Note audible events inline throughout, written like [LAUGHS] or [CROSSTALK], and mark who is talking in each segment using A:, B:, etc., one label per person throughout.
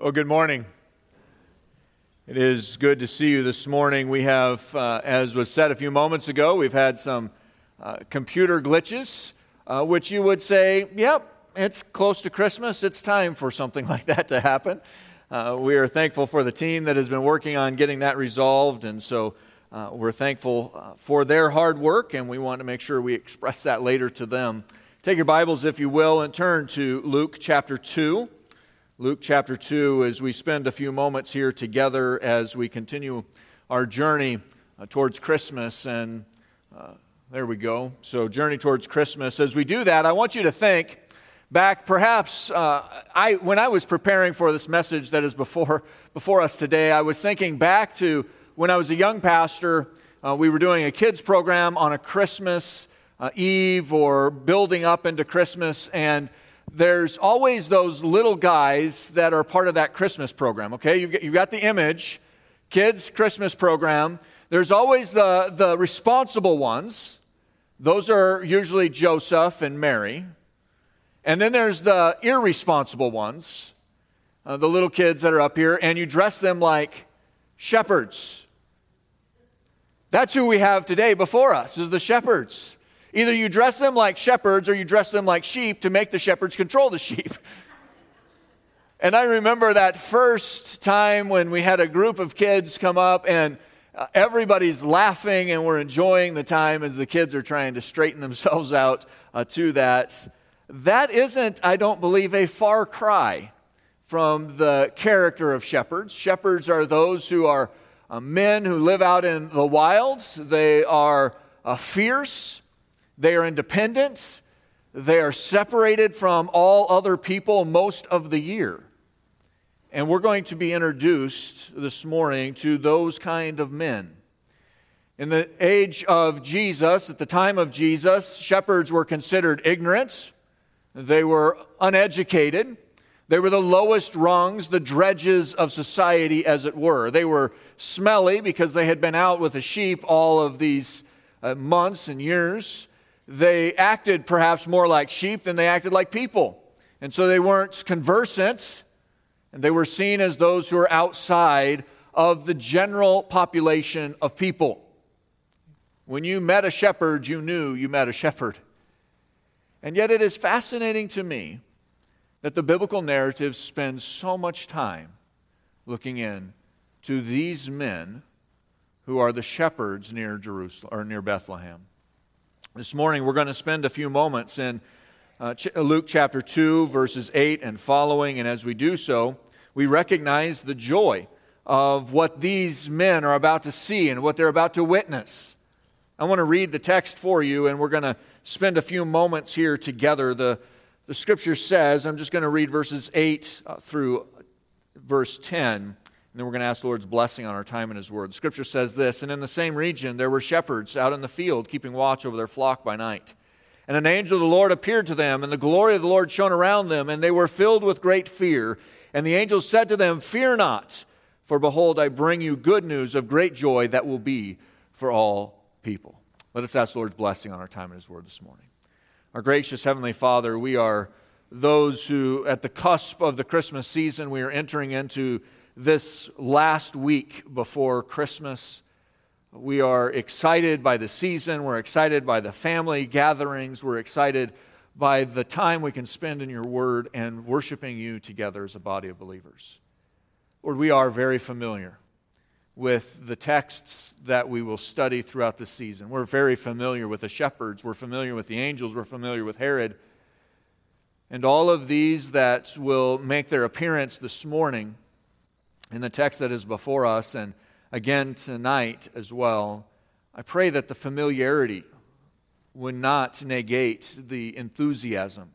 A: Well, good morning. It is good to see you this morning. We have, uh, as was said a few moments ago, we've had some uh, computer glitches, uh, which you would say, yep, it's close to Christmas. It's time for something [LAUGHS] like that to happen. Uh, we are thankful for the team that has been working on getting that resolved, and so uh, we're thankful uh, for their hard work, and we want to make sure we express that later to them. Take your Bibles, if you will, and turn to Luke chapter 2. Luke chapter 2, as we spend a few moments here together as we continue our journey uh, towards Christmas. And uh, there we go. So, journey towards Christmas. As we do that, I want you to think back perhaps uh, I, when I was preparing for this message that is before, before us today, I was thinking back to when I was a young pastor. Uh, we were doing a kids program on a Christmas uh, Eve or building up into Christmas. And there's always those little guys that are part of that Christmas program, okay? You've got, the image, kids' Christmas program. There's always the, the responsible ones. Those are usually Joseph and Mary. And then there's the irresponsible ones, uh, the little kids that are up here, and you dress them like shepherds. That's who we have today before us, is the shepherds. Either you dress them like shepherds or you dress them like sheep to make the shepherds control the sheep. [LAUGHS] And I remember that first time when we had a group of kids come up and uh, everybody's laughing and we're enjoying the time as the kids are trying to straighten [LAUGHS] themselves out uh, to that. That isn't, I don't believe, a far cry from the character of shepherds. Shepherds are those who are uh, men who live out in the wilds, they are uh, fierce. They are independent. They are separated from all other people most of the year. And we're going to be introduced this morning to those kind of men. In the age of Jesus, at the time of Jesus, shepherds were considered ignorant, they were uneducated. They were the lowest rungs, the dredges of society, as it were. They were smelly because they had been out with the sheep all of these uh, months and years they acted perhaps more like sheep than they acted like people. And so they weren't conversant, and they were seen as those who were outside of the general population of people. When you met a shepherd, you knew you met a shepherd. And yet, it is fascinating to me that the biblical narrative spends so much time looking in to these men who are the shepherds near Jerusalem or near Bethlehem. This morning, we're going to spend a few moments in uh, Luke chapter 2, verses 8 and following. And as we do so, we recognize the joy of what these men are about to see and what they're about to witness. I want to read the text for you, and we're going to spend a few moments here together. The, the scripture says, I'm just going to read verses 8 uh, through verse 10. And then we're going to ask the Lord's blessing on our time in His Word. The scripture says this And in the same region there were shepherds out in the field, keeping watch over their flock by night. And an angel of the Lord appeared to them, and the glory of the Lord shone around them, and they were filled with great fear. And the angel said to them, Fear not, for behold, I bring you good news of great joy that will be for all people. Let us ask the Lord's blessing on our time in His Word this morning. Our gracious Heavenly Father, we are those who, at the cusp of the Christmas season, we are entering into this last week before Christmas. We are excited by the season. We're excited by the family gatherings. We're excited by the time we can spend in your word and worshiping you together as a body of believers. Lord, we are very familiar with the texts that we will study throughout the season. We're very familiar with the shepherds, we're familiar with the angels, we're familiar with Herod. And all of these that will make their appearance this morning in the text that is before us and again tonight as well, I pray that the familiarity would not negate the enthusiasm,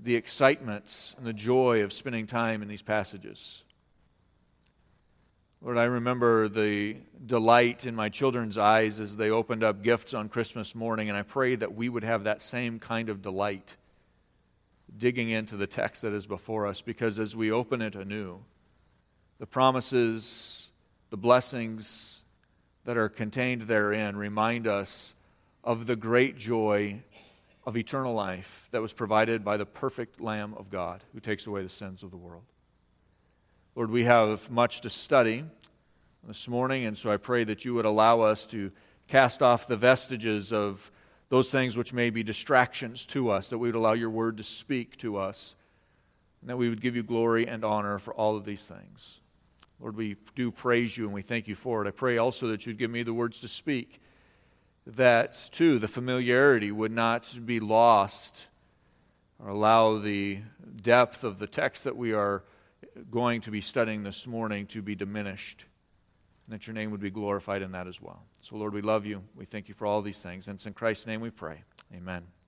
A: the excitement, and the joy of spending time in these passages. Lord, I remember the delight in my children's eyes as they opened up gifts on Christmas morning, and I pray that we would have that same kind of delight digging into the text that is before us, because as we open it anew, the promises, the blessings that are contained therein remind us of the great joy of eternal life that was provided by the perfect Lamb of God who takes away the sins of the world. Lord, we have much to study this morning, and so I pray that you would allow us to cast off the vestiges of those things which may be distractions to us, that we would allow your word to speak to us, and that we would give you glory and honor for all of these things. Lord, we do praise you and we thank you for it. I pray also that you'd give me the words to speak, that too the familiarity would not be lost or allow the depth of the text that we are going to be studying this morning to be diminished, and that your name would be glorified in that as well. So, Lord, we love you. We thank you for all these things. And it's in Christ's name we pray. Amen.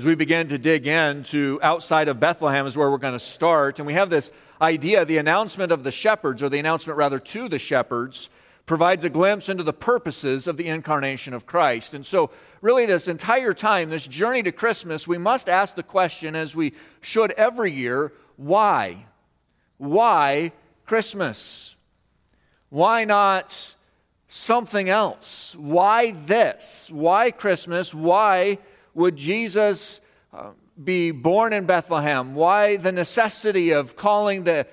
A: As we begin to dig into outside of Bethlehem, is where we're going to start. And we have this idea the announcement of the shepherds, or the announcement rather to the shepherds, provides a glimpse into the purposes of the incarnation of Christ. And so, really, this entire time, this journey to Christmas, we must ask the question, as we should every year, why? Why Christmas? Why not something else? Why this? Why Christmas? Why would Jesus uh, be born in Bethlehem? Why the necessity of calling the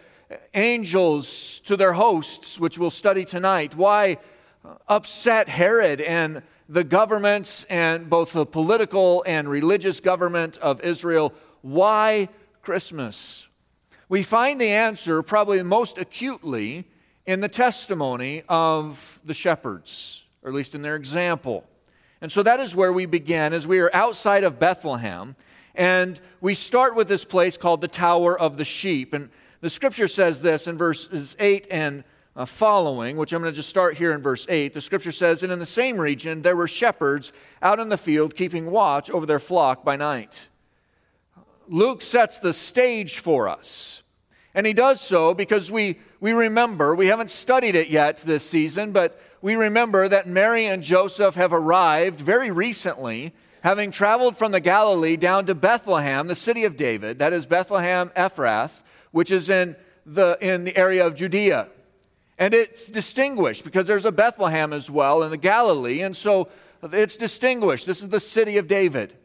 A: angels to their hosts, which we'll study tonight? Why uh, upset Herod and the governments and both the political and religious government of Israel? Why Christmas? We find the answer probably most acutely in the testimony of the shepherds, or at least in their example. And so that is where we begin as we are outside of Bethlehem. And we start with this place called the Tower of the Sheep. And the scripture says this in verses 8 and uh, following, which I'm going to just start here in verse 8. The scripture says, And in the same region there were shepherds out in the field keeping watch over their flock by night. Luke sets the stage for us. And he does so because we, we remember, we haven't studied it yet this season, but we remember that Mary and Joseph have arrived very recently, having traveled from the Galilee down to Bethlehem, the city of David, that is Bethlehem Ephrath, which is in the, in the area of Judea. And it's distinguished because there's a Bethlehem as well in the Galilee, and so it's distinguished. This is the city of David.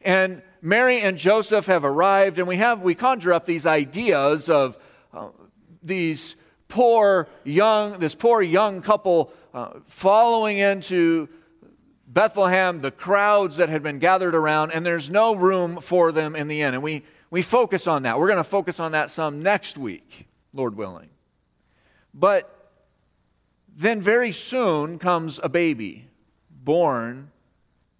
A: And Mary and Joseph have arrived, and we have we conjure up these ideas of uh, these poor young this poor young couple uh, following into Bethlehem, the crowds that had been gathered around, and there's no room for them in the inn. And we, we focus on that. We're going to focus on that some next week, Lord willing. But then very soon comes a baby born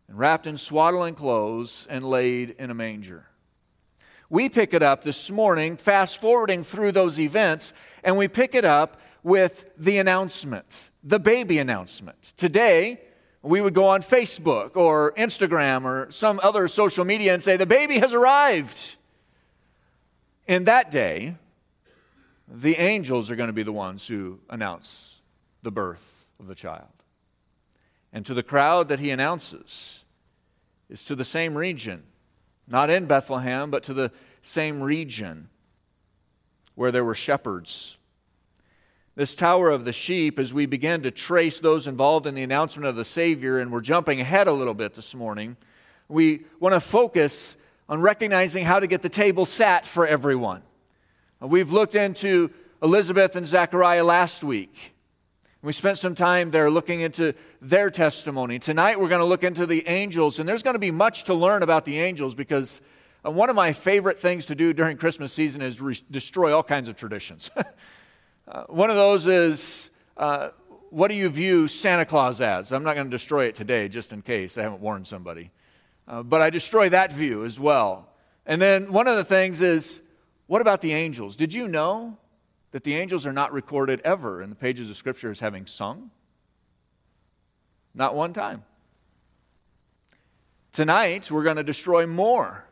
A: and wrapped in swaddling clothes and laid in a manger. We pick it up this morning, fast forwarding through those events, and we pick it up with the announcement, the baby announcement. Today, we would go on Facebook or Instagram or some other social media and say, The baby has arrived. In that day, the angels are going to be the ones who announce the birth of the child. And to the crowd that he announces, is to the same region, not in Bethlehem, but to the same region where there were shepherds. This Tower of the Sheep, as we begin to trace those involved in the announcement of the Savior, and we're jumping ahead a little bit this morning, we want to focus on recognizing how to get the table sat for everyone. We've looked into Elizabeth and Zechariah last week. We spent some time there looking into their testimony. Tonight we're going to look into the angels, and there's going to be much to learn about the angels because uh, one of my favorite things to do during Christmas season is re- destroy all kinds of traditions. [LAUGHS] uh, one of those is uh, what do you view Santa Claus as? I'm not going to destroy it today just in case I haven't warned somebody. Uh, but I destroy that view as well. And then one of the things is what about the angels? Did you know that the angels are not recorded ever in the pages of Scripture as having sung? Not one time. Tonight, we're going to destroy more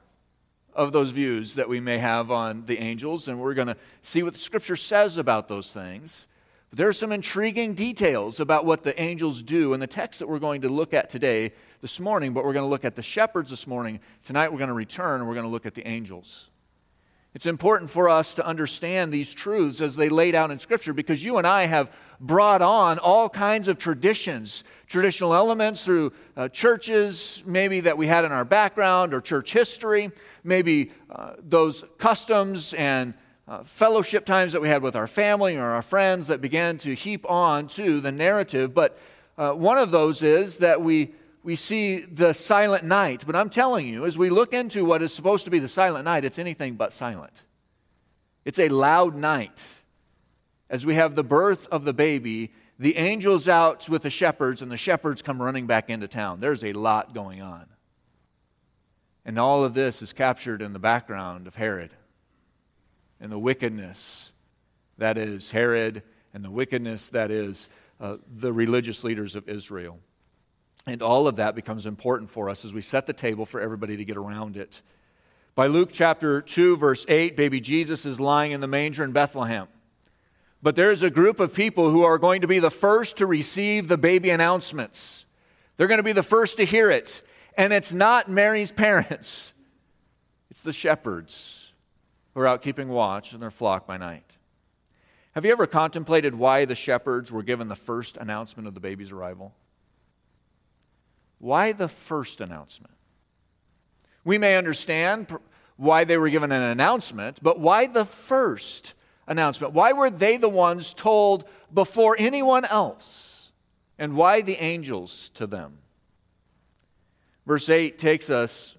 A: of those views that we may have on the angels, and we're going to see what the Scripture says about those things. But there are some intriguing details about what the angels do in the text that we're going to look at today, this morning, but we're going to look at the shepherds this morning. Tonight, we're going to return and we're going to look at the angels. It's important for us to understand these truths as they laid out in Scripture because you and I have brought on all kinds of traditions, traditional elements through uh, churches, maybe that we had in our background or church history, maybe uh, those customs and uh, fellowship times that we had with our family or our friends that began to heap on to the narrative. But uh, one of those is that we, we see the silent night. But I'm telling you, as we look into what is supposed to be the silent night, it's anything but silent. It's a loud night. As we have the birth of the baby, the angels out with the shepherds, and the shepherds come running back into town. There's a lot going on. And all of this is captured in the background of Herod and the wickedness that is Herod and the wickedness that is uh, the religious leaders of Israel. And all of that becomes important for us as we set the table for everybody to get around it. By Luke chapter 2, verse 8, baby Jesus is lying in the manger in Bethlehem. But there's a group of people who are going to be the first to receive the baby announcements. They're going to be the first to hear it. And it's not Mary's parents, it's the shepherds who are out keeping watch in their flock by night. Have you ever contemplated why the shepherds were given the first announcement of the baby's arrival? Why the first announcement? We may understand why they were given an announcement, but why the first announcement? Why were they the ones told before anyone else? And why the angels to them? Verse 8 takes us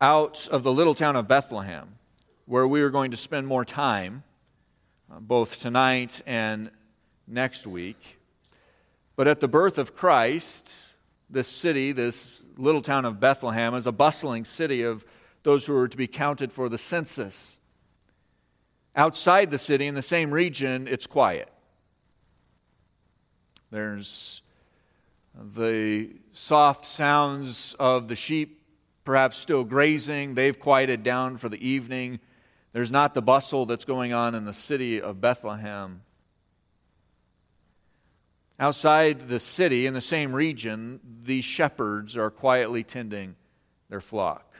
A: out of the little town of Bethlehem, where we are going to spend more time, uh, both tonight and next week. But at the birth of Christ, this city, this little town of Bethlehem, is a bustling city of those who are to be counted for the census. Outside the city, in the same region, it's quiet. There's the soft sounds of the sheep perhaps still grazing. They've quieted down for the evening. There's not the bustle that's going on in the city of Bethlehem. Outside the city, in the same region, these shepherds are quietly tending their flock.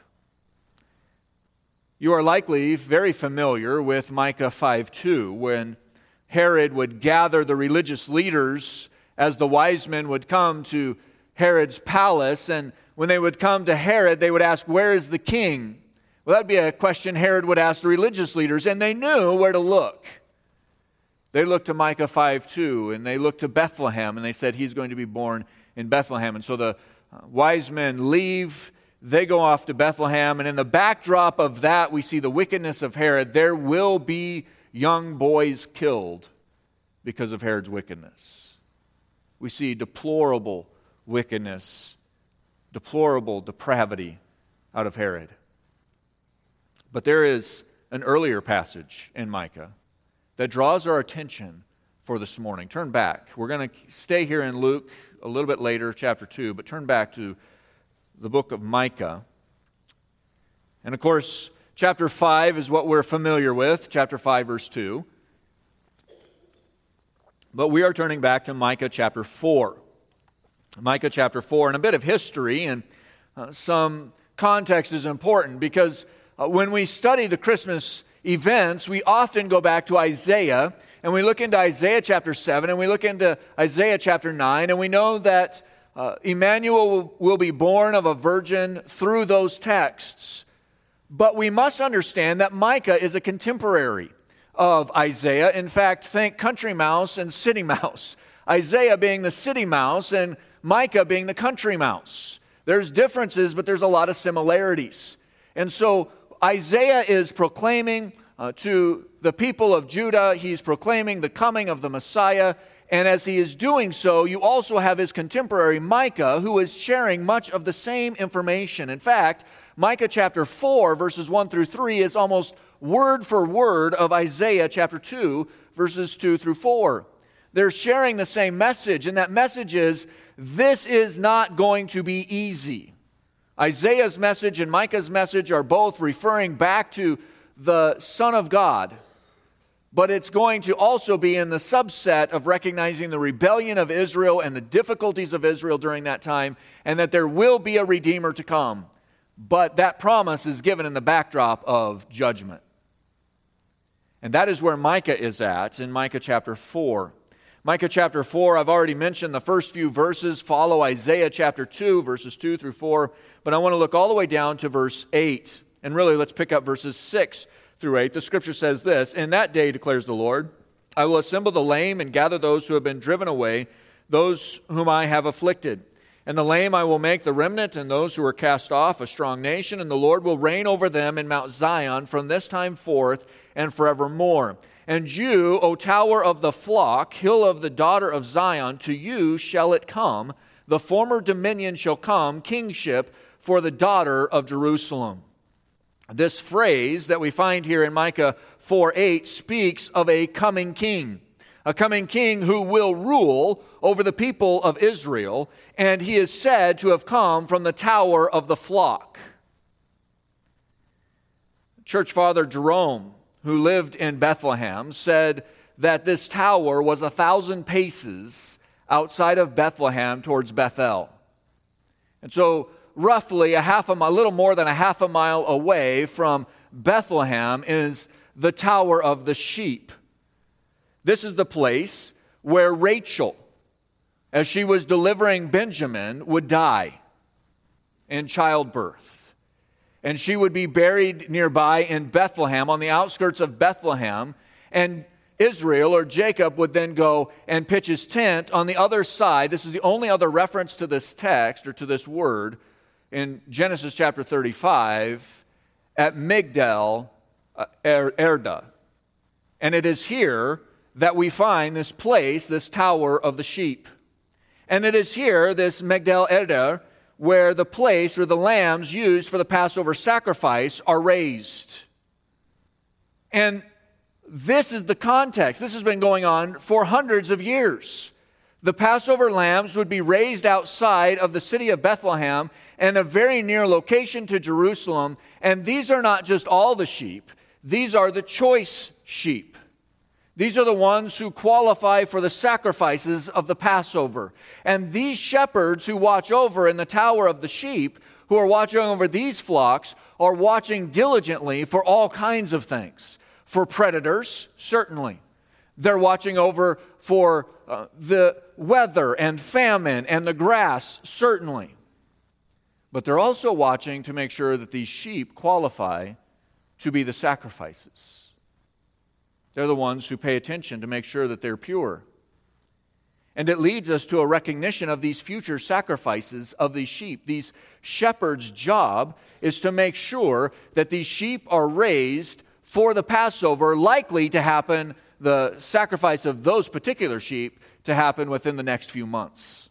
A: You are likely very familiar with Micah 5 2, when Herod would gather the religious leaders as the wise men would come to Herod's palace. And when they would come to Herod, they would ask, Where is the king? Well, that'd be a question Herod would ask the religious leaders, and they knew where to look. They looked to Micah 5 2, and they looked to Bethlehem, and they said, He's going to be born in Bethlehem. And so the uh, wise men leave, they go off to Bethlehem, and in the backdrop of that, we see the wickedness of Herod. There will be young boys killed because of Herod's wickedness. We see deplorable wickedness, deplorable depravity out of Herod. But there is an earlier passage in Micah that draws our attention for this morning. Turn back. We're going to stay here in Luke a little bit later, chapter 2, but turn back to the book of Micah. And of course, chapter 5 is what we're familiar with, chapter 5, verse 2. But we are turning back to Micah chapter 4. Micah chapter 4, and a bit of history and uh, some context is important because uh, when we study the Christmas events, we often go back to Isaiah and we look into Isaiah chapter 7 and we look into Isaiah chapter 9, and we know that uh, Emmanuel will, will be born of a virgin through those texts. But we must understand that Micah is a contemporary of Isaiah. In fact, think country mouse and city mouse. Isaiah being the city mouse and Micah being the country mouse. There's differences, but there's a lot of similarities. And so Isaiah is proclaiming uh, to the people of Judah, he's proclaiming the coming of the Messiah. And as he is doing so, you also have his contemporary Micah, who is sharing much of the same information. In fact, Micah chapter 4, verses 1 through 3, is almost word for word of Isaiah chapter 2, verses 2 through 4. They're sharing the same message, and that message is this is not going to be easy. Isaiah's message and Micah's message are both referring back to the Son of God, but it's going to also be in the subset of recognizing the rebellion of Israel and the difficulties of Israel during that time, and that there will be a Redeemer to come. But that promise is given in the backdrop of judgment. And that is where Micah is at in Micah chapter 4. Micah chapter 4, I've already mentioned the first few verses follow Isaiah chapter 2, verses 2 through 4, but I want to look all the way down to verse 8. And really, let's pick up verses 6 through 8, the scripture says this In that day, declares the Lord, I will assemble the lame and gather those who have been driven away, those whom I have afflicted. And the lame I will make the remnant, and those who are cast off a strong nation, and the Lord will reign over them in Mount Zion from this time forth and forevermore. And you, O tower of the flock, hill of the daughter of Zion, to you shall it come. The former dominion shall come, kingship for the daughter of Jerusalem. This phrase that we find here in Micah 4 8 speaks of a coming king, a coming king who will rule over the people of Israel, and he is said to have come from the tower of the flock. Church Father Jerome, who lived in Bethlehem, said that this tower was a thousand paces outside of Bethlehem towards Bethel. And so roughly a half a mile, a little more than a half a mile away from Bethlehem is the Tower of the Sheep. This is the place where Rachel, as she was delivering Benjamin, would die in childbirth. And she would be buried nearby in Bethlehem, on the outskirts of Bethlehem. And Israel or Jacob would then go and pitch his tent on the other side. This is the only other reference to this text or to this word in Genesis chapter 35 at Migdal uh, er, Erda. And it is here that we find this place, this tower of the sheep. And it is here, this Migdal Erda, where the place where the lambs used for the Passover sacrifice are raised. And this is the context. This has been going on for hundreds of years the Passover lambs would be raised outside of the city of Bethlehem and a very near location to Jerusalem. And these are not just all the sheep, these are the choice sheep. These are the ones who qualify for the sacrifices of the Passover. And these shepherds who watch over in the tower of the sheep, who are watching over these flocks, are watching diligently for all kinds of things. For predators, certainly. They're watching over for uh, the weather and famine and the grass, certainly. But they're also watching to make sure that these sheep qualify to be the sacrifices. They're the ones who pay attention to make sure that they're pure. And it leads us to a recognition of these future sacrifices of these sheep. These shepherds' job is to make sure that these sheep are raised for the Passover, likely to happen, the sacrifice of those particular sheep to happen within the next few months.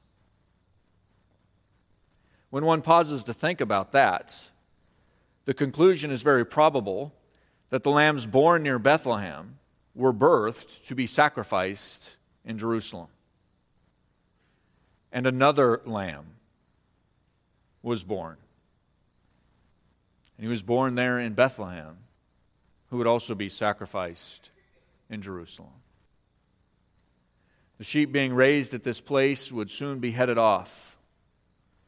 A: When one pauses to think about that, the conclusion is very probable that the lambs born near Bethlehem were birthed to be sacrificed in Jerusalem. And another lamb was born. And he was born there in Bethlehem, who would also be sacrificed in Jerusalem. The sheep being raised at this place would soon be headed off.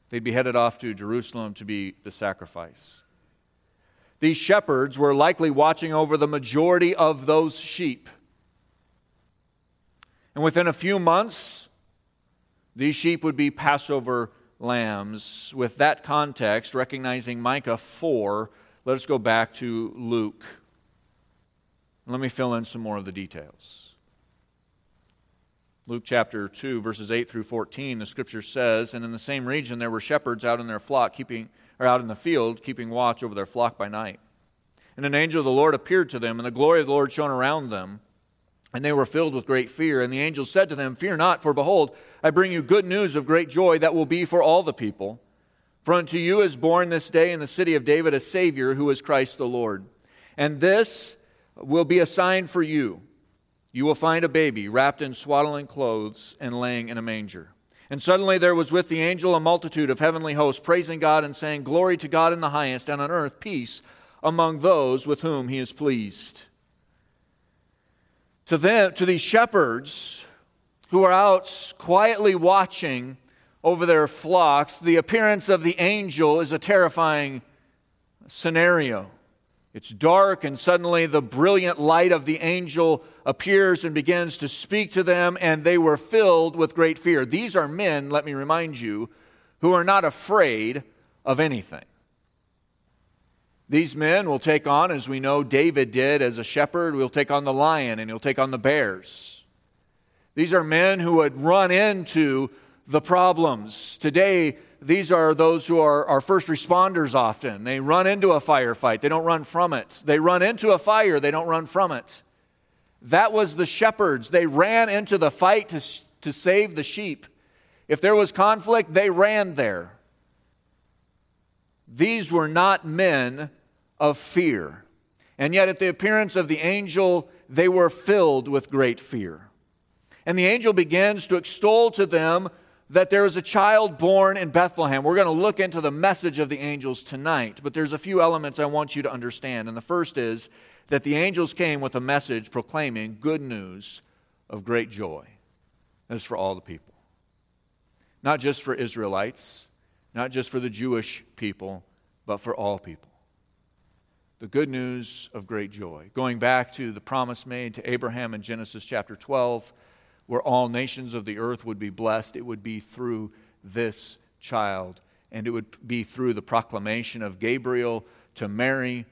A: They'd be headed off to Jerusalem to be the sacrifice. These shepherds were likely watching over the majority of those sheep. And within a few months, these sheep would be Passover lambs. With that context, recognizing Micah 4, let us go back to Luke. Let me fill in some more of the details. Luke chapter 2, verses 8 through 14, the scripture says, And in the same region there were shepherds out in their flock, keeping, out in the field, keeping watch over their flock by night. And an angel of the Lord appeared to them, and the glory of the Lord shone around them. And they were filled with great fear. And the angel said to them, Fear not, for behold, I bring you good news of great joy that will be for all the people. For unto you is born this day in the city of David a Savior, who is Christ the Lord. And this will be a sign for you you will find a baby wrapped in swaddling clothes and laying in a manger. And suddenly there was with the angel a multitude of heavenly hosts, praising God and saying, Glory to God in the highest, and on earth peace among those with whom he is pleased. To them, to these shepherds who are out quietly watching over their flocks, the appearance of the angel is a terrifying scenario. It's dark, and suddenly the brilliant light of the angel appears and begins to speak to them, and they were filled with great fear. These are men, let me remind you, who are not afraid of anything. These men will take on, as we know David did as a shepherd, will take on the lion and he'll take on the bears. These are men who would run into the problems. Today, these are those who are, are first responders often. They run into a firefight, they don't run from it. They run into a fire, they don't run from it. That was the shepherds. They ran into the fight to, to save the sheep. If there was conflict, they ran there. These were not men of fear. And yet, at the appearance of the angel, they were filled with great fear. And the angel begins to extol to them that there is a child born in Bethlehem. We're going to look into the message of the angels tonight, but there's a few elements I want you to understand. And the first is that the angels came with a message proclaiming good news of great joy. That is for all the people. Not just for Israelites, not just for the Jewish people, but for all people. The good news of great joy. Going back to the promise made to Abraham in Genesis chapter 12, where all nations of the earth would be blessed, it would be through this child. And it would be through the proclamation of Gabriel to Mary,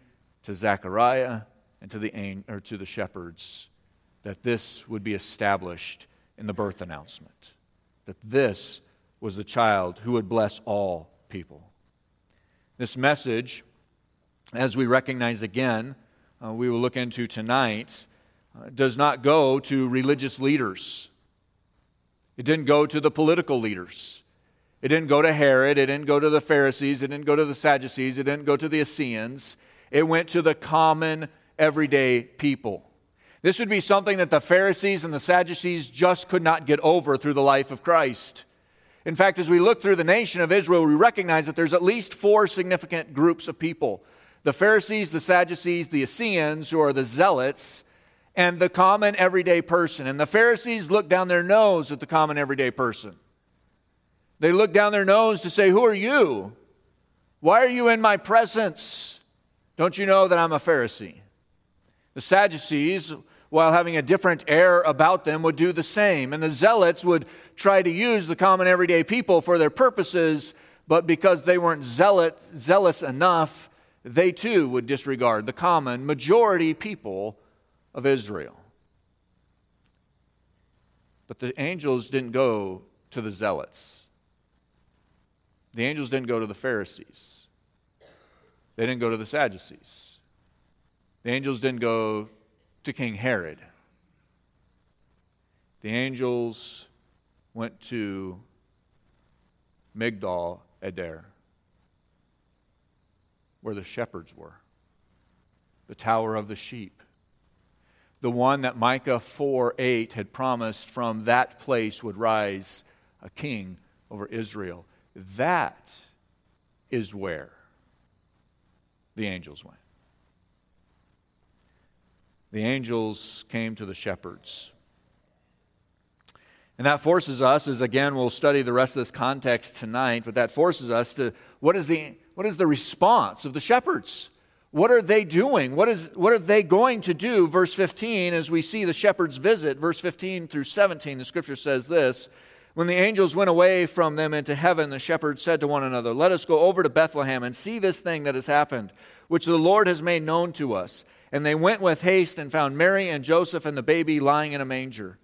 A: to Zechariah, and to the, or to the shepherds that this would be established in the birth announcement. That this was the child who would bless all people. This message, as we recognize again, uh, we will look into tonight, does not go to religious leaders. It didn't go to the political leaders. It didn't go to Herod. It didn't go to the Pharisees. It didn't go to the Sadducees. It didn't go to the Essenes. It went to the common, everyday people. This would be something that the Pharisees and the Sadducees just could not get over through the life of Christ. In fact, as we look through the nation of Israel, we recognize that there's at least four significant groups of people the Pharisees, the Sadducees, the Essenes, who are the zealots, and the common everyday person. And the Pharisees look down their nose at the common everyday person. They look down their nose to say, Who are you? Why are you in my presence? Don't you know that I'm a Pharisee? The Sadducees, while having a different air about them, would do the same. And the Zealots would try to use the common everyday people for their purposes, but because they weren't zealot, zealous enough, they too would disregard the common majority people of Israel. But the angels didn't go to the zealots. The angels didn't go to the Pharisees. They didn't go to the Sadducees. The angels didn't go to King Herod. The angels went to Migdal Eder, where the shepherds were, the tower of the sheep the one that Micah 4 8 had promised from that place would rise a king over Israel. That is where the angels went. The angels came to the shepherds. And that forces us, as again we'll study the rest of this context tonight, but that forces us to what is the, what is the response of the shepherds? What are they doing? What, is, what are they going to do? Verse 15, as we see the shepherds visit, verse 15 through 17, the scripture says this When the angels went away from them into heaven, the shepherds said to one another, Let us go over to Bethlehem and see this thing that has happened, which the Lord has made known to us. And they went with haste and found Mary and Joseph and the baby lying in a manger.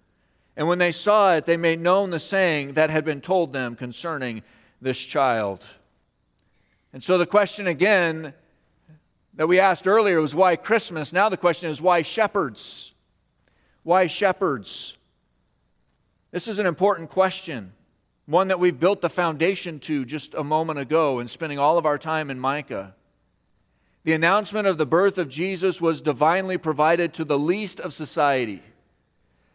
A: And when they saw it, they made known the saying that had been told them concerning this child. And so the question again that we asked earlier was why Christmas. Now the question is why shepherds? Why shepherds? This is an important question, one that we've built the foundation to just a moment ago in spending all of our time in Micah. The announcement of the birth of Jesus was divinely provided to the least of society.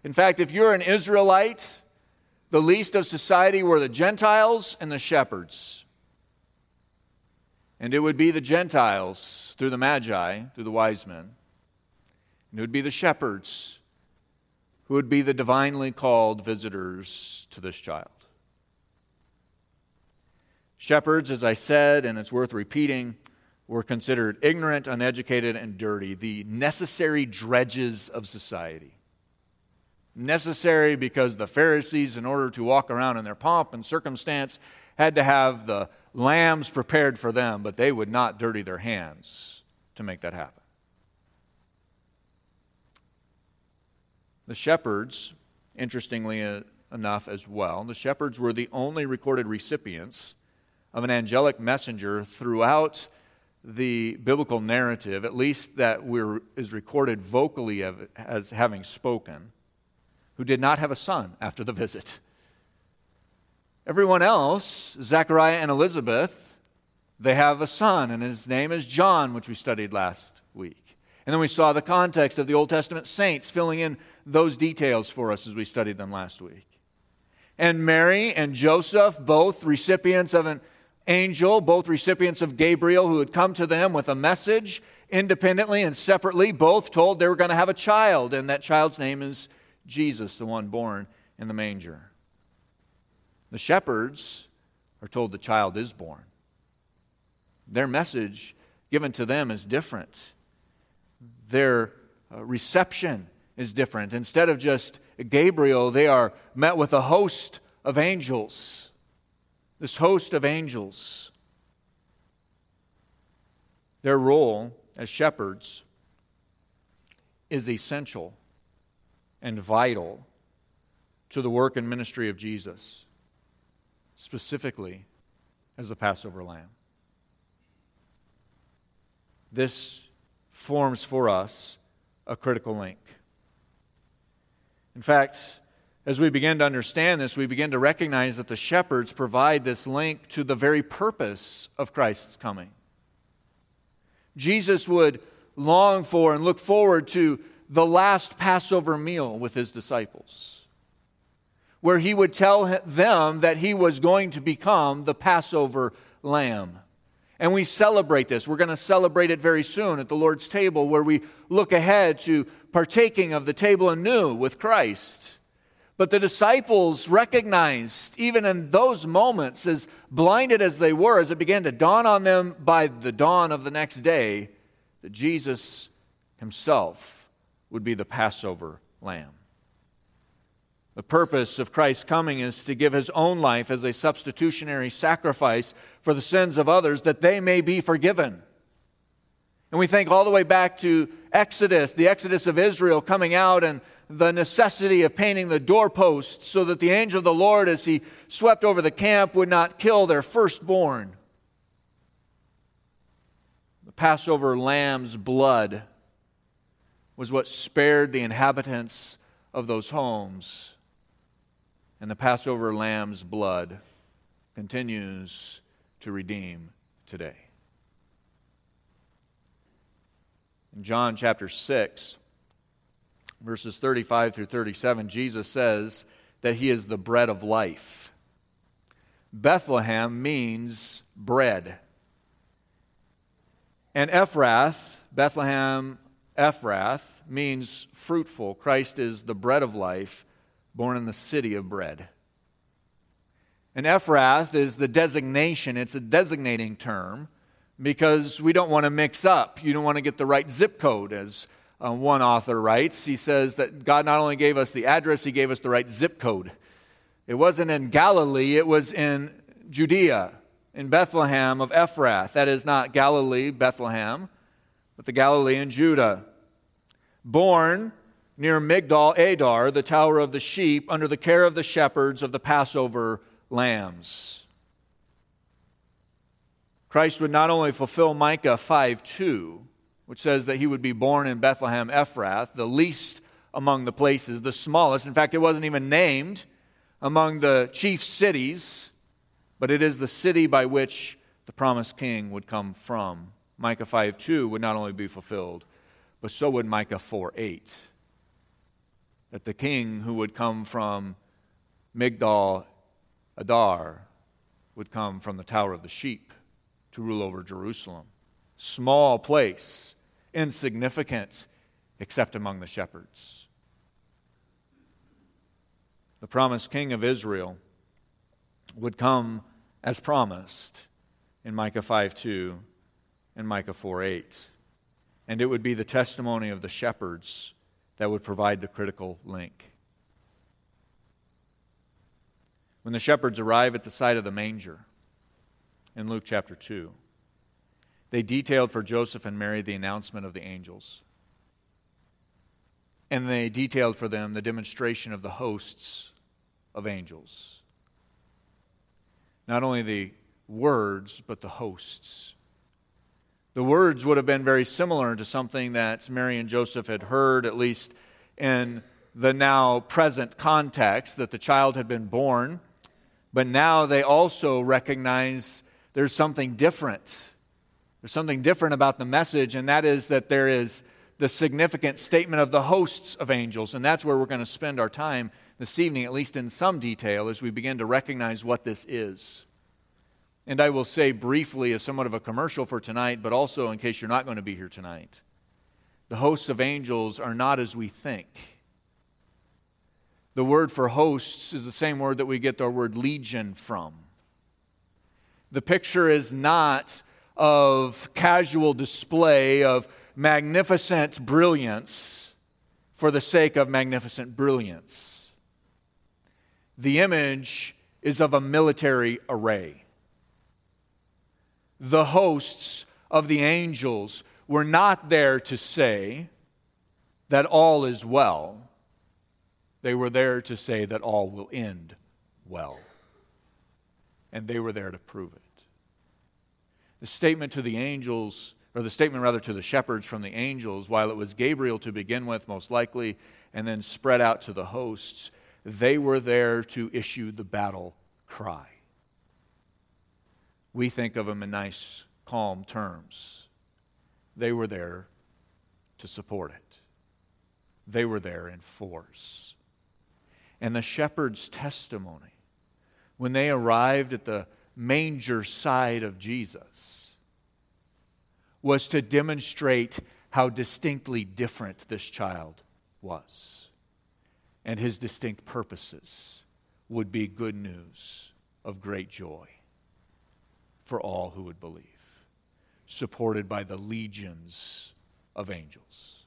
A: In fact, if you're an Israelite, the least of society were the Gentiles and the shepherds. And it would be the Gentiles through the Magi, through the wise men. And it would be the shepherds who would be the divinely called visitors to this child. Shepherds, as I said, and it's worth repeating, were considered ignorant, uneducated, and dirty, the necessary dredges of society. Necessary because the Pharisees, in order to walk around in their pomp and circumstance, had to have the lambs prepared for them, but they would not dirty their hands to make that happen. The shepherds, interestingly enough as well, the shepherds were the only recorded recipients of an angelic messenger throughout the biblical narrative, at least that is recorded vocally as having spoken, who did not have a son after the visit. Everyone else, Zechariah and Elizabeth, they have a son, and his name is John, which we studied last week. And then we saw the context of the Old Testament saints filling in those details for us as we studied them last week. And Mary and Joseph, both recipients of an angel, both recipients of Gabriel, who had come to them with a message independently and separately, both told they were going to have a child, and that child's name is Jesus, the one born in the manger. The shepherds are told the child is born. Their message given to them is different. Their uh, reception is different. Instead of just Gabriel, they are met with a host of angels this host of angels. Their role as shepherds is essential and vital to the work and ministry of Jesus, specifically as the Passover lamb. This forms for us a critical link. In fact, as we begin to understand this, we begin to recognize that the shepherds provide this link to the very purpose of Christ's coming. Jesus would long for and look forward to the last Passover meal with his disciples, where he would tell them that he was going to become the Passover lamb. And we celebrate this. We're going to celebrate it very soon at the Lord's table, where we look ahead to partaking of the table anew with Christ. But the disciples recognized, even in those moments, as blinded as they were, as it began to dawn on them by the dawn of the next day, that Jesus himself would be the Passover lamb. The purpose of Christ's coming is to give his own life as a substitutionary sacrifice for the sins of others that they may be forgiven. And we think all the way back to Exodus, the Exodus of Israel coming out and the necessity of painting the doorposts so that the angel of the Lord, as he swept over the camp, would not kill their firstborn. The Passover lamb's blood was what spared the inhabitants of those homes. And the Passover lamb's blood continues to redeem today. In John chapter 6, verses 35 through 37, Jesus says that he is the bread of life. Bethlehem means bread. And Ephrath, Bethlehem Ephrath, means fruitful. Christ is the bread of life, born in the city of bread. And Ephrath is the designation, it's a designating term because we don't want to mix up. You don't want to get the right zip code, as uh, one author writes. He says that God not only gave us the address, He gave us the right zip code. It wasn't in Galilee, it was in Judea, in Bethlehem of Ephrath. That is not Galilee, Bethlehem, but the Galilee in Judah. Born near Migdal Adar, the tower of the sheep, under the care of the shepherds of the Passover lambs. Christ would not only fulfill Micah 5 2, which says that he would be born in Bethlehem Ephrath, the least among the places, the smallest. In fact, it wasn't even named among the chief cities, but it is the city by which the promised king would come from. Micah 5 2 would not only be fulfilled, but so would Micah 4 8. That the king who would come from Migdal Adar would come from the Tower of the Sheep to rule over Jerusalem small place, insignificant, except among the shepherds. The promised king of Israel would come as promised in Micah 5 2 and Micah 4 8. And it would be the testimony of the shepherds that would provide the critical link. When the shepherds arrive at the site of the manger in Luke chapter 2, they detailed for Joseph and Mary the announcement of the angels. And they detailed for them the demonstration of the hosts of angels. Not only the words, but the hosts. The words would have been very similar to something that Mary and Joseph had heard, at least in the now present context, that the child had been born. But now they also recognize there's something different. There's something different about the message, and that is that there is the significant statement of the hosts of angels. And that's where we're going to spend our time this evening, at least in some detail, as we begin to recognize what this is. And I will say briefly, as somewhat of a commercial for tonight, but also in case you're not going to be here tonight, the hosts of angels are not as we think. The word for hosts is the same word that we get our word legion from. The picture is not of casual display of magnificent brilliance for the sake of magnificent brilliance. The image is of a military array the hosts of the angels were not there to say that all is well. They were there to say that all will end well. And they were there to prove it. The statement to the angels, or the statement rather to the shepherds from the angels, while it was Gabriel to begin with, most likely, and then spread out to the hosts, they were there to issue the battle cry we think of them in nice, calm terms. They were there to support it, they were there in force. And the shepherd's testimony, when they arrived at the manger side of Jesus, was to demonstrate how distinctly different this child was. And his distinct purposes would be good news of great joy for all who would believe, supported by the legions of angels.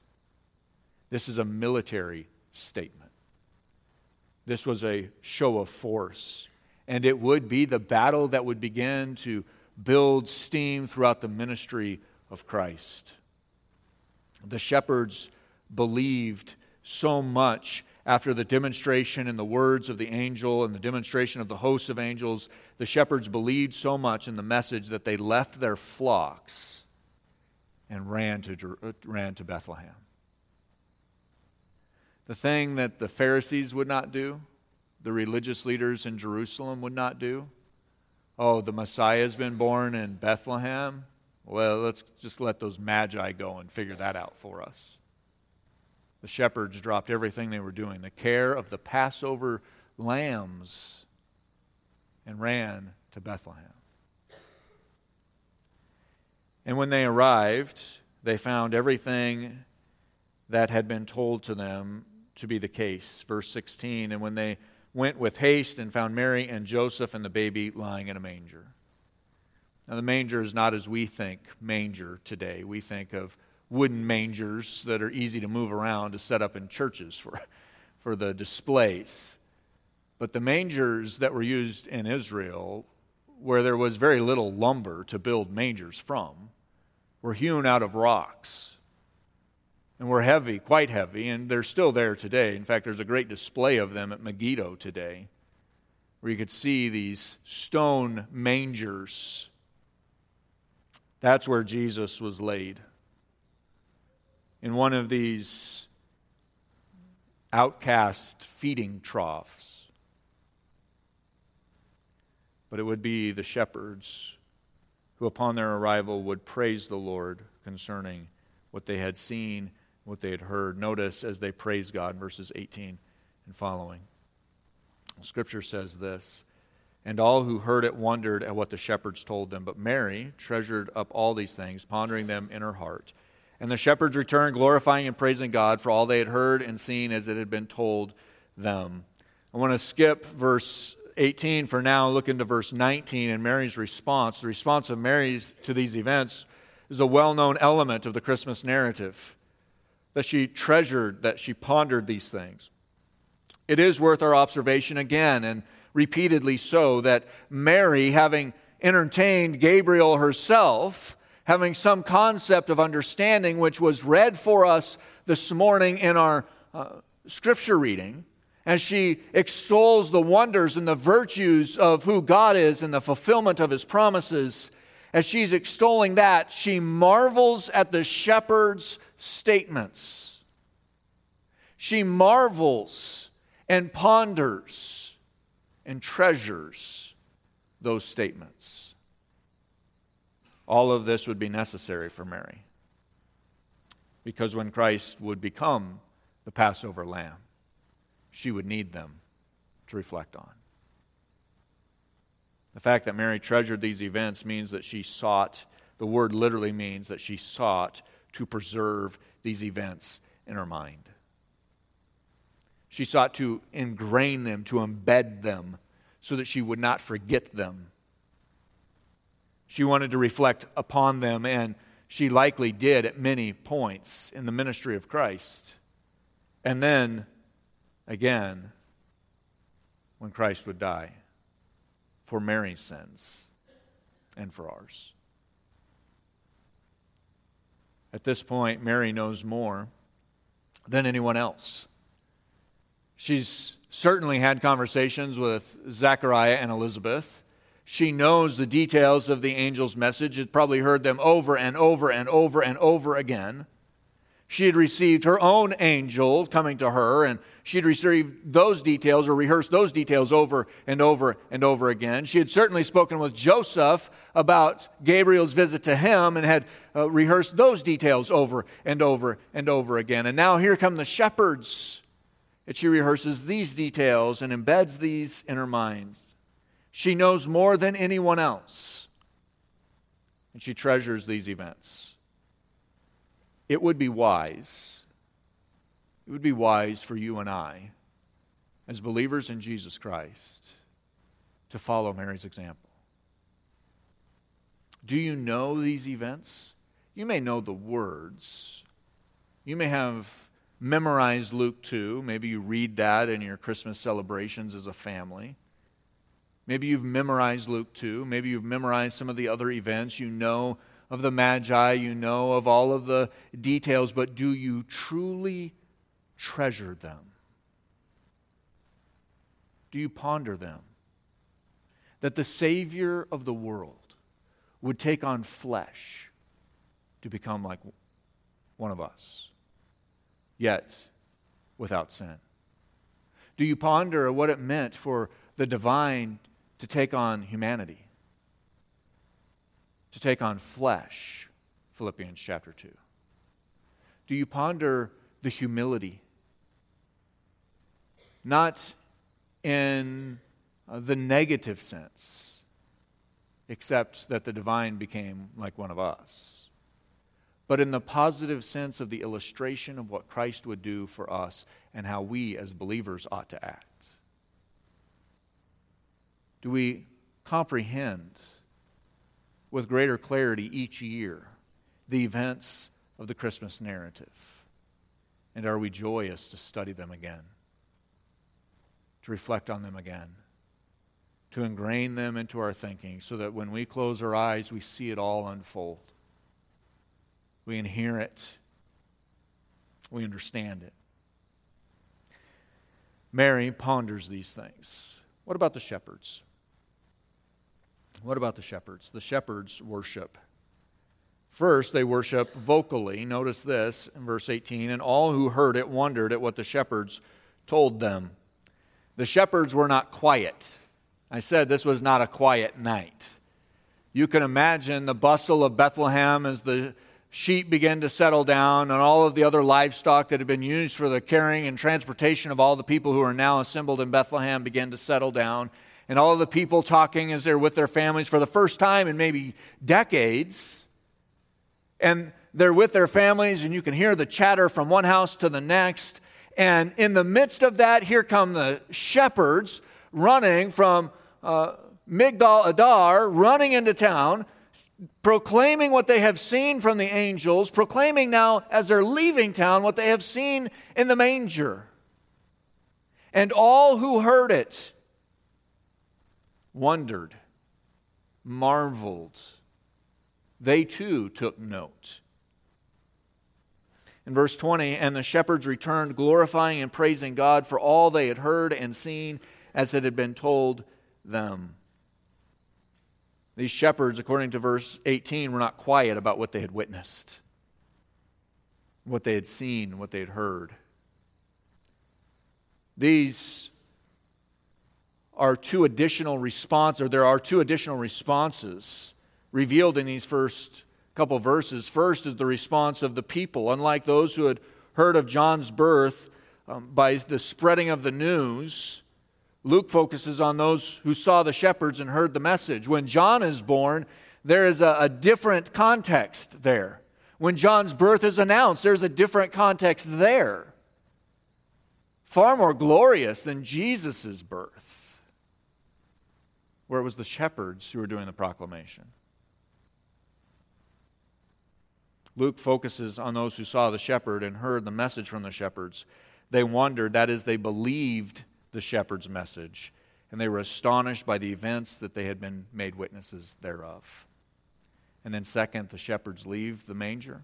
A: This is a military statement. This was a show of force, and it would be the battle that would begin to build steam throughout the ministry of Christ. The shepherds believed so much after the demonstration and the words of the angel and the demonstration of the hosts of angels, the shepherds believed so much in the message that they left their flocks and ran to, uh, ran to Bethlehem. The thing that the Pharisees would not do, the religious leaders in Jerusalem would not do. Oh, the Messiah has been born in Bethlehem. Well, let's just let those magi go and figure that out for us the shepherds dropped everything they were doing, the care of the Passover lambs, and ran to Bethlehem. And when they arrived, they found everything that had been told to them to be the case. Verse 16 And when they went with haste and found Mary and Joseph and the baby lying in a manger. Now, the manger is not as we think manger today. We think of wooden mangers that are easy to move around to set up in churches for, [LAUGHS] for the displays. But the mangers that were used in Israel, where there was very little lumber to build mangers from, were hewn out of rocks and were heavy, quite heavy, and they're still there today. In fact, there's a great display of them at Megiddo today, where you could see these stone mangers. That's where Jesus was laid in one of these outcast feeding troughs. But it would be the shepherds who, upon their arrival, would praise the Lord concerning what they had seen, what they had heard. Notice as they praise God, verses 18 and following. Scripture says this And all who heard it wondered at what the shepherds told them. But Mary treasured up all these things, pondering them in her heart. And the shepherds returned, glorifying and praising God for all they had heard and seen as it had been told them. I want to skip verse 18 for now, look into verse 19 and Mary's response. The response of Mary's to these events is a well known element of the Christmas narrative that she treasured, that she pondered these things. It is worth our observation again, and repeatedly so, that Mary, having entertained Gabriel herself, having some concept of understanding, which was read for us this morning in our uh, scripture reading, as she extols the wonders and the virtues of who God is and the fulfillment of his promises, as she's extolling that, she marvels at the shepherd's statements. She marvels and ponders and treasures those statements. All of this would be necessary for Mary because when Christ would become the Passover lamb, she would need them to reflect on. The fact that Mary treasured these events means that she sought, the word literally means that she sought to preserve these events in her mind. She sought to ingrain them, to embed them, so that she would not forget them. She wanted to reflect upon them, and she likely did at many points in the ministry of Christ. And then again, when Christ would die for Mary's sins and for ours. At this point, Mary knows more than anyone else. She's certainly had conversations with Zechariah and Elizabeth. She knows the details of the angel's message, had probably heard them over and over and over and over again. She had received her own angel coming to her, and she had received those details or rehearsed those details over and over and over again. She had certainly spoken with Joseph about Gabriel's visit to him and had uh, rehearsed those details over and over and over again. And now here come the shepherds. And she rehearses these details and embeds these in her mind. She knows more than anyone else, and she treasures these events. It would be wise, it would be wise for you and I, as believers in Jesus Christ, to follow Mary's example. Do you know these events? You may know the words. You may have memorized Luke 2. Maybe you read that in your Christmas celebrations as a family. Maybe you've memorized Luke 2. Maybe you've memorized some of the other events. You know of the Magi, you know of all of the details, but do you truly treasure them? Do you ponder them? That the Savior of the world would take on flesh to become like one of us, yet without sin? Do you ponder what it meant for the divine to take on humanity, to take on flesh, Philippians chapter 2? Do you ponder the humility? Not in uh, the negative sense, except that the divine became like one of us, but in the positive sense of the illustration of what Christ would do for us and how we as believers ought to act. Do we comprehend with greater clarity each year the events of the Christmas narrative? And are we joyous to study them again, to reflect on them again, to ingrain them into our thinking so that when we close our eyes, we see it all unfold? We inherit, we understand it. Mary ponders these things. What about the shepherds? What about the shepherds? The shepherds worship. First, they worship vocally. Notice this in verse 18 and all who heard it wondered at what the shepherds told them. The shepherds were not quiet. I said this was not a quiet night. You can imagine the bustle of Bethlehem as the sheep began to settle down and all of the other livestock that had been used for the carrying and transportation of all the people who are now assembled in Bethlehem began to settle down and all the people talking as they're with their families for the first time in maybe decades. And they're with their families, and you can hear the chatter from one house to the next. And in the midst of that, here come the shepherds running from uh, Migdal Adar, running into town, proclaiming what they have seen from the angels, proclaiming now as they're leaving town what they have seen in the manger. And all who heard it wondered, marveled they too took note. In verse 20, and the shepherds returned, glorifying and praising God for all they had heard and seen as it had been told them. These shepherds, according to verse 18, were not quiet about what they had witnessed, what they had seen, what they had heard. These are two additional responses, or there are two additional responses revealed in these first couple verses. First is the response of the people. Unlike those who had heard of John's birth um, by the spreading of the news, Luke focuses on those who saw the shepherds and heard the message. When John is born, there is a, a different context there. When John's birth is announced, there's a different context there. Far more glorious than Jesus' birth, where it was the shepherds who were doing the proclamation. Luke focuses on those who saw the shepherd and heard the message from the shepherds. They wondered, that is, they believed the shepherd's message, and they were astonished by the events that they had been made witnesses thereof. And then, second, the shepherds leave the manger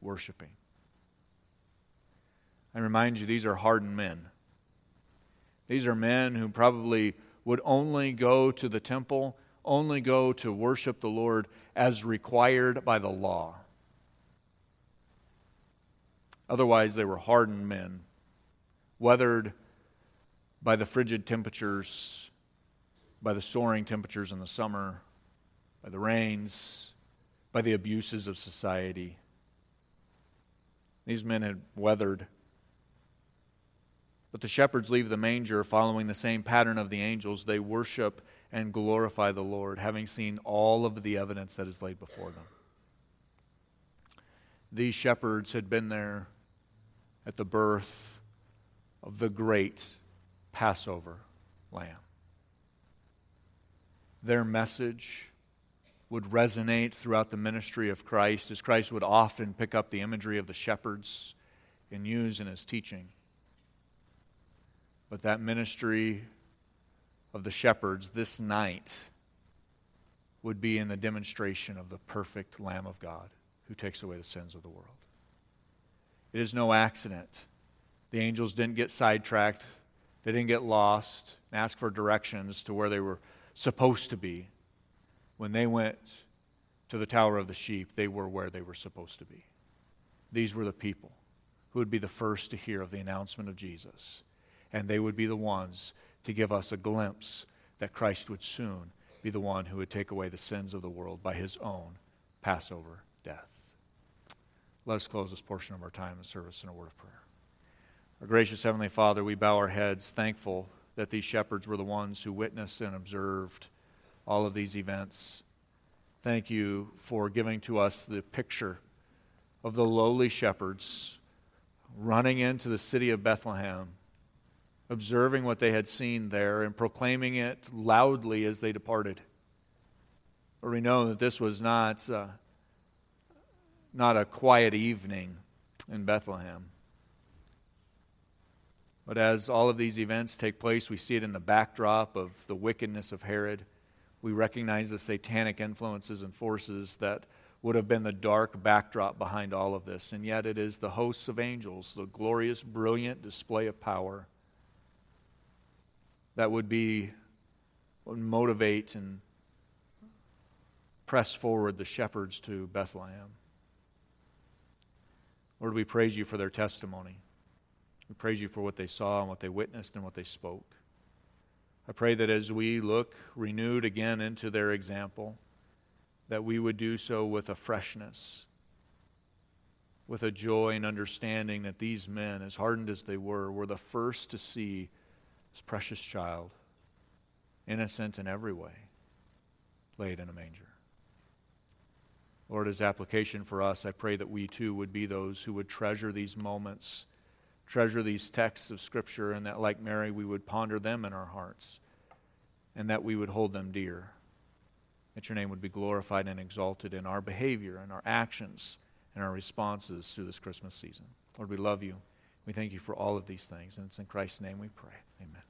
A: worshiping. I remind you, these are hardened men. These are men who probably would only go to the temple, only go to worship the Lord as required by the law. Otherwise, they were hardened men, weathered by the frigid temperatures, by the soaring temperatures in the summer, by the rains, by the abuses of society. These men had weathered. But the shepherds leave the manger following the same pattern of the angels. They worship and glorify the Lord, having seen all of the evidence that is laid before them. These shepherds had been there at the birth of the great Passover lamb. Their message would resonate throughout the ministry of Christ, as Christ would often pick up the imagery of the shepherds and use in his teaching. But that ministry of the shepherds this night would be in the demonstration of the perfect Lamb of God who takes away the sins of the world. It is no accident. The angels didn't get sidetracked, they didn't get lost and ask for directions to where they were supposed to be. When they went to the Tower of the Sheep, they were where they were supposed to be. These were the people who would be the first to hear of the announcement of Jesus, and they would be the ones to give us a glimpse that Christ would soon be the one who would take away the sins of the world by his own Passover death. Let us close this portion of our time in service in a word of prayer. Our gracious Heavenly Father, we bow our heads thankful that these shepherds were the ones who witnessed and observed all of these events. Thank you for giving to us the picture of the lowly shepherds running into the city of Bethlehem observing what they had seen there and proclaiming it loudly as they departed. For we know that this was not, uh, not a quiet evening in Bethlehem. But as all of these events take place, we see it in the backdrop of the wickedness of Herod. We recognize the satanic influences and forces that would have been the dark backdrop behind all of this. And yet it is the hosts of angels, the glorious, brilliant display of power that would be would motivate and press forward the shepherds to Bethlehem. Lord, we praise you for their testimony. We praise you for what they saw and what they witnessed and what they spoke. I pray that as we look renewed again into their example, that we would do so with a freshness, with a joy and understanding that these men, as hardened as they were, were the first to see this precious child, innocent in every way, laid in a manger. Lord, as application for us, I pray that we too would be those who would treasure these moments, treasure these texts of Scripture, and that, like Mary, we would ponder them in our hearts, and that we would hold them dear. That your name would be glorified and exalted in our behavior in our actions and our responses through this Christmas season. Lord, we love you. We thank you for all of these things, and it's in Christ's name we pray. Amen.